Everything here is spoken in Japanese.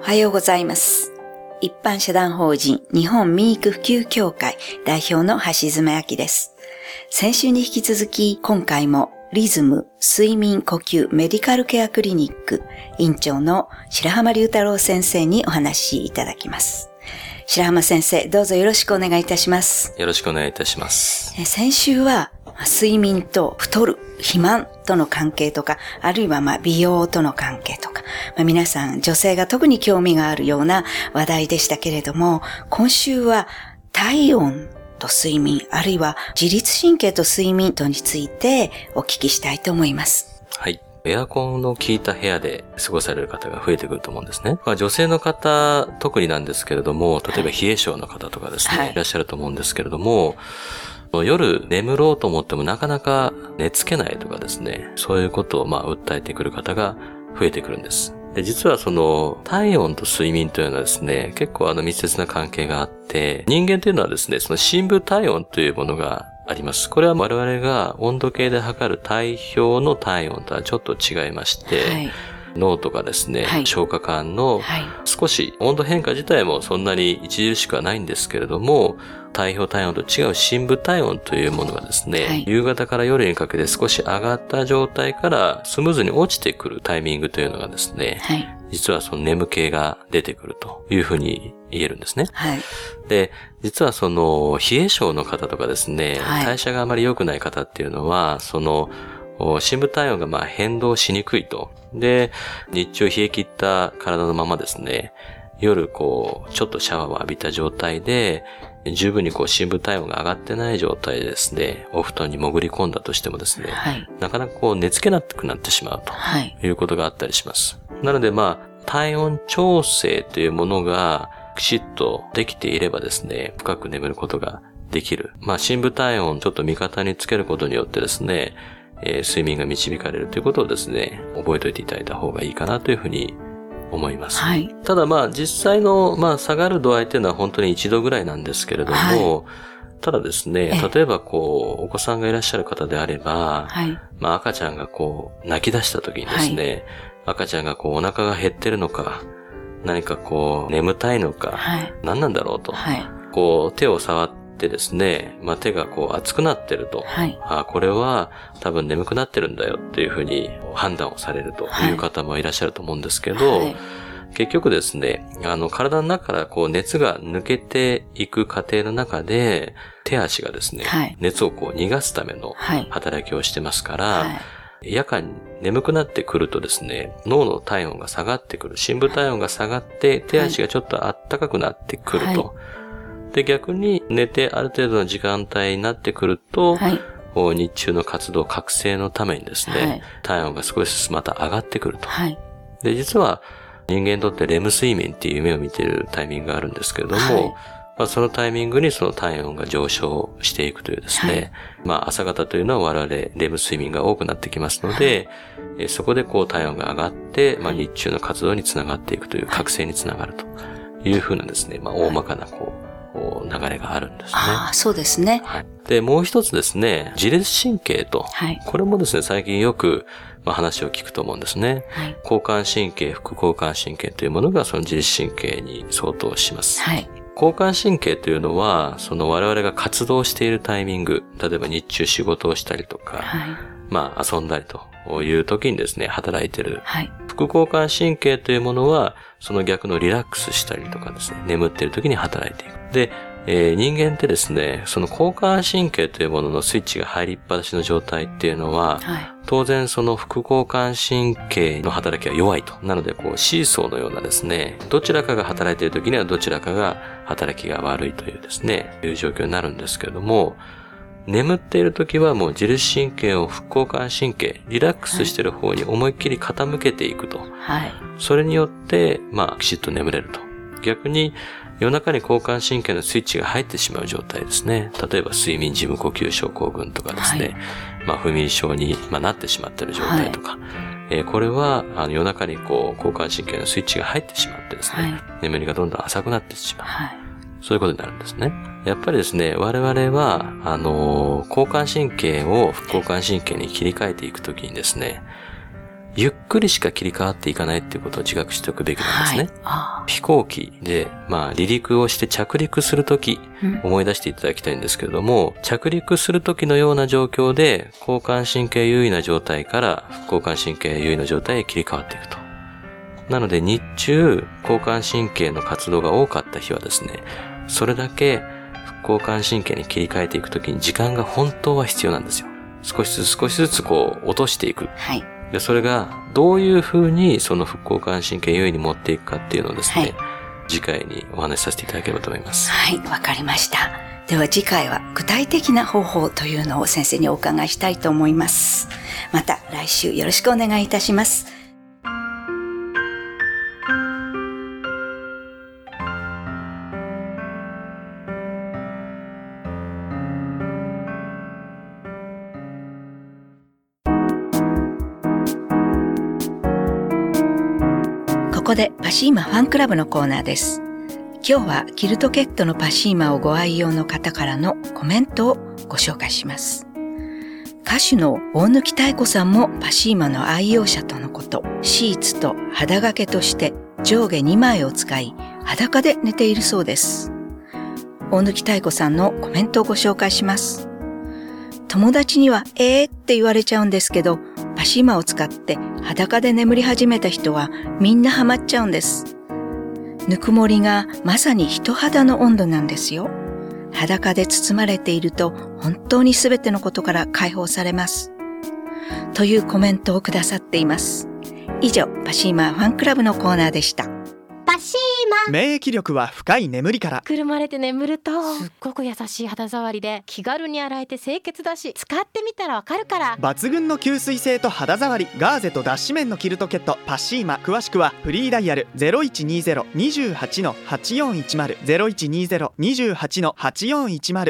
おはようございます。一般社団法人日本民育普及協会代表の橋爪明です。先週に引き続き、今回もリズム睡眠呼吸メディカルケアクリニック院長の白浜隆太郎先生にお話しいただきます。白浜先生、どうぞよろしくお願いいたします。よろしくお願いいたします。え先週は睡眠と太る、肥満との関係とか、あるいはまあ美容との関係とか、まあ、皆さん女性が特に興味があるような話題でしたけれども、今週は体温と睡眠、あるいは自律神経と睡眠とについてお聞きしたいと思います。はい。エアコンの効いた部屋で過ごされる方が増えてくると思うんですね。まあ、女性の方、特になんですけれども、例えば冷え性の方とかですね、はいい、らっしゃると思うんですけれども、夜眠ろうと思ってもなかなか寝つけないとかですね、そういうことをまあ訴えてくる方が増えてくるんです。で、実はその体温と睡眠というのはですね、結構あの密接な関係があって、人間というのはですね、その深部体温というものがあります。これは我々が温度計で測る体表の体温とはちょっと違いまして、はい。脳とかですね、はい消化管のはい。少し温度変化自体もそんなに著しくはないんですけれども、体表体温と違う深部体温というものがですね、はい夕方から夜にかけて少し上がった状態からスムーズに落ちてくるタイミングというのがですね、はい。実はその眠気が出てくるというふうに言えるんですね。はい。で、実はその、冷え性の方とかですね、はい代謝があまり良くない方っていうのは、その、お深部体温がまあ変動しにくいと。で、日中冷え切った体のままですね、夜こう、ちょっとシャワーを浴びた状態で、十分にこう深部体温が上がってない状態でですね、お布団に潜り込んだとしてもですね、はい。なかなかこう寝つけなくなってしまうと。はい。いうことがあったりします。なのでまあ、体温調整というものがきちっとできていればですね、深く眠ることができる。まあ、深部体温をちょっと味方につけることによってですね、えー睡眠が導かれるということをですね、覚えておいていただいた方がいいかなというふうに思います。はい。ただまあ、実際の、まあ、下がる度合いっていうのは本当に1度ぐらいなんですけれども、ただですねええ、例えばこう、お子さんがいらっしゃる方であれば、はい。まあ赤ちゃんがこう泣き出した時にですね、赤ちゃんがこうお腹が減ってるのか、何かこう眠たいのか、はい。何なんだろうと、はい。こう手を触ってですね、まあ手がこう熱くなってると、はい。あこれは多分眠くなってるんだよっていうふうに判断をされるという方もいらっしゃると思うんですけど、はい結局ですね、あの、体の中からこう熱が抜けていく過程の中で、手足がですね、はい熱をこう逃がすためのはい。働きをしてますから、はい。夜間に眠くなってくるとですね、脳の体温が下がってくる、深部体温が下がって、手足がちょっと暖かくなってくると。で、逆に寝てある程度の時間帯になってくると、はい。こう日中の活動覚醒のためにですね、はい体温が少しずつまた上がってくると。はい。で、実は人間にとってレム睡眠っていう夢を見ているタイミングがあるんですけれども、はいまあ、そのタイミングにその体温が上昇していくというですね、はいまあ朝方というのは我々レム睡眠が多くなってきますので、えーそこでこう体温が上がって、まあ日中の活動につながっていくという覚醒につながるというふうなですね、まあ大まかなこう、こう流れがあるんですね。ああ、そうですね。はい。で、もう一つですね、自律神経と、はい。これもですね、最近よく、まあ、話を聞くと思うんですね。はい。交感神経、副交感神経というものがその自律神経に相当します。はい。交感神経というのは、その我々が活動しているタイミング、例えば日中仕事をしたりとか、はい。まあ遊んだりという時にですね、働いている。はい。副交感神経というものは、その逆のリラックスしたりとかですね、眠っている時に働いていく。で、えー人間ってですね、その交感神経というもののスイッチが入りっぱなしの状態っていうのは、はい。当然その副交感神経の働きが弱いと。なのでこうシーソーのようなですね、どちらかが働いている時にはどちらかが働きが悪いというですね、いう状況になるんですけれども、眠っている時はもう自律神経を副交感神経、リラックスしている方に思いっきり傾けていくと。はい。それによって、まあ、きちっと眠れると。逆に、夜中に交感神経のスイッチが入ってしまう状態ですね。例えば睡眠時無呼吸症候群とかですね。はいまあ、不眠症に、まあ、なってしまっている状態とか。えーこれは、あの、夜中にこう、交感神経のスイッチが入ってしまってですね。はい眠りがどんどん浅くなってしまう。はい。そういうことになるんですね。やっぱりですね、我々は、あの、交感神経を副交感神経に切り替えていくときにですね、ゆっくりしか切り替わっていかないっていうことを自覚しておくべきなんですね。はい、飛行機で、まあ離陸をして着陸するとき、思い出していただきたいんですけれども、着陸するときのような状況で、交感神経優位な状態から副交感神経優位の状態へ切り替わっていくと。なので日中、交感神経の活動が多かった日はですね、それだけ副交感神経に切り替えていくときに時間が本当は必要なんですよ。少しずつ少しずつこう落としていく。はい。で、それがどういうふうにその副交感神経優位に持っていくかっていうのをですね、はい次回にお話しさせていただければと思います。はい、わかりました。では次回は具体的な方法というのを先生にお伺いしたいと思います。また来週よろしくお願いいたします。ここでパシーマファンクラブのコーナーです。今日はキルトケットのパシーマをご愛用の方からのコメントをご紹介します。歌手の大貫妙子さんもパシーマの愛用者とのこと、シーツと肌掛けとして上下2枚を使い、裸で寝ているそうです。大貫妙子さんのコメントをご紹介します。友達にはえーって言われちゃうんですけど、パシーマを使って裸で眠り始めた人はみんなハマっちゃうんです。ぬくもりがまさに人肌の温度なんですよ。裸で包まれていると本当に全てのことから解放されます。というコメントをくださっています。以上、パシーマーファンクラブのコーナーでした。パシーマ免疫力は深い眠りから。くるまれて眠るとすっごく優しい肌触りで気軽に洗えて清潔だし使ってみたらわかるから。抜群の吸水性と肌触りガーゼと脱脂綿のキルトケットパッシーマ詳しくはフリーダイヤル0120-28-8410 0120-28-8410